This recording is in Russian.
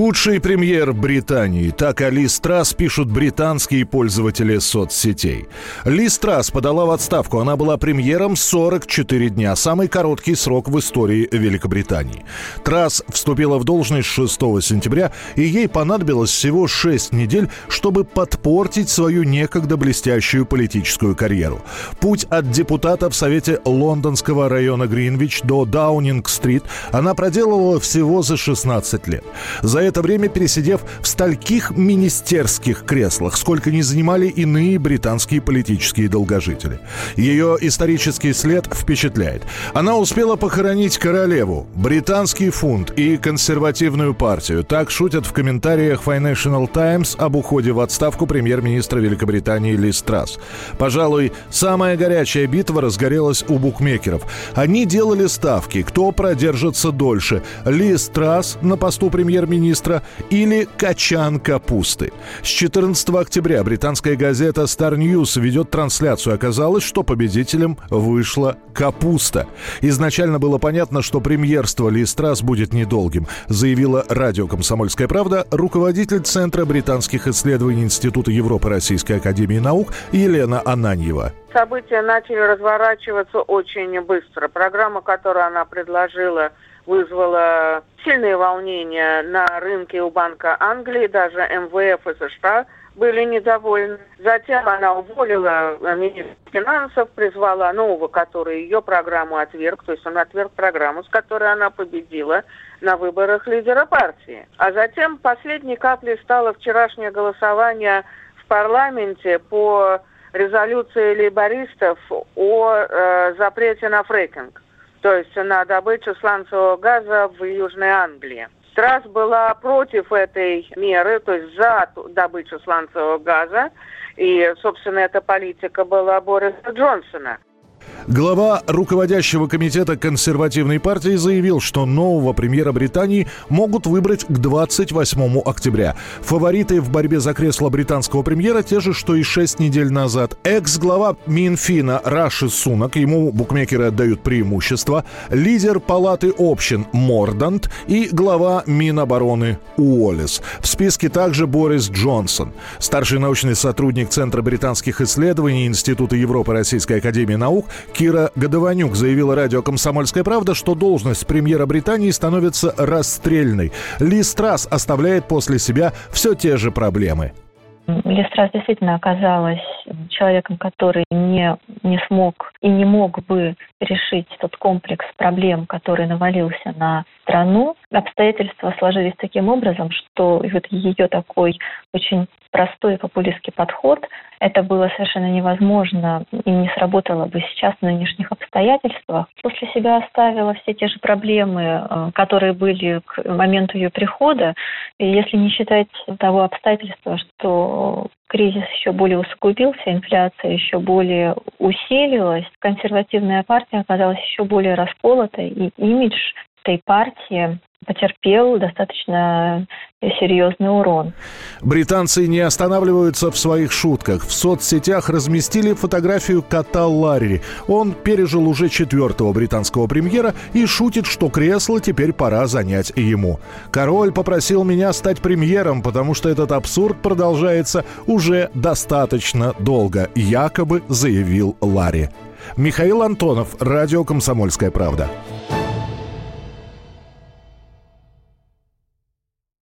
Худший премьер Британии. Так о Ли Страс пишут британские пользователи соцсетей. Ли Страс подала в отставку. Она была премьером 44 дня. Самый короткий срок в истории Великобритании. Трасс вступила в должность 6 сентября, и ей понадобилось всего 6 недель, чтобы подпортить свою некогда блестящую политическую карьеру. Путь от депутата в Совете лондонского района Гринвич до Даунинг-стрит она проделывала всего за 16 лет за это время пересидев в стольких министерских креслах, сколько не занимали иные британские политические долгожители. Ее исторический след впечатляет. Она успела похоронить королеву, британский фунт и консервативную партию. Так шутят в комментариях Financial Times об уходе в отставку премьер-министра Великобритании Ли Страс. Пожалуй, самая горячая битва разгорелась у букмекеров. Они делали ставки, кто продержится дольше. Ли Страс на посту премьер-министра министра или качан капусты. С 14 октября британская газета Star News ведет трансляцию. Оказалось, что победителем вышла капуста. Изначально было понятно, что премьерство Ли Страс будет недолгим, заявила радио «Комсомольская правда» руководитель Центра британских исследований Института Европы Российской Академии Наук Елена Ананьева. События начали разворачиваться очень быстро. Программа, которую она предложила вызвала сильные волнения на рынке у Банка Англии, даже МВФ и США были недовольны. Затем она уволила министра финансов, призвала нового, который ее программу отверг, то есть он отверг программу, с которой она победила на выборах лидера партии. А затем последней каплей стало вчерашнее голосование в парламенте по резолюции лейбористов о э, запрете на фрекинг то есть на добычу сланцевого газа в Южной Англии. Страс была против этой меры, то есть за добычу сланцевого газа, и, собственно, эта политика была Бориса Джонсона. Глава руководящего комитета консервативной партии заявил, что нового премьера Британии могут выбрать к 28 октября. Фавориты в борьбе за кресло британского премьера те же, что и 6 недель назад. Экс-глава Минфина Раши Сунак, ему букмекеры отдают преимущество, лидер палаты общин Мордант и глава Минобороны Уоллес. В списке также Борис Джонсон. Старший научный сотрудник Центра британских исследований Института Европы Российской Академии Наук Кира Годованюк заявила радио «Комсомольская правда», что должность премьера Британии становится расстрельной. Ли Страс оставляет после себя все те же проблемы. Листрас действительно оказалась человеком, который не, не смог и не мог бы решить тот комплекс проблем, который навалился на страну. Обстоятельства сложились таким образом, что вот ее такой очень простой популистский подход, это было совершенно невозможно и не сработало бы сейчас в нынешних обстоятельствах. После себя оставила все те же проблемы, э, которые были к моменту ее прихода. И если не считать того обстоятельства, что кризис еще более усугубился, инфляция еще более усилилась, консервативная партия оказалась еще более расколотой, и имидж этой партии потерпел достаточно серьезный урон. Британцы не останавливаются в своих шутках. В соцсетях разместили фотографию кота Ларри. Он пережил уже четвертого британского премьера и шутит, что кресло теперь пора занять ему. Король попросил меня стать премьером, потому что этот абсурд продолжается уже достаточно долго, якобы заявил Ларри. Михаил Антонов, Радио «Комсомольская правда».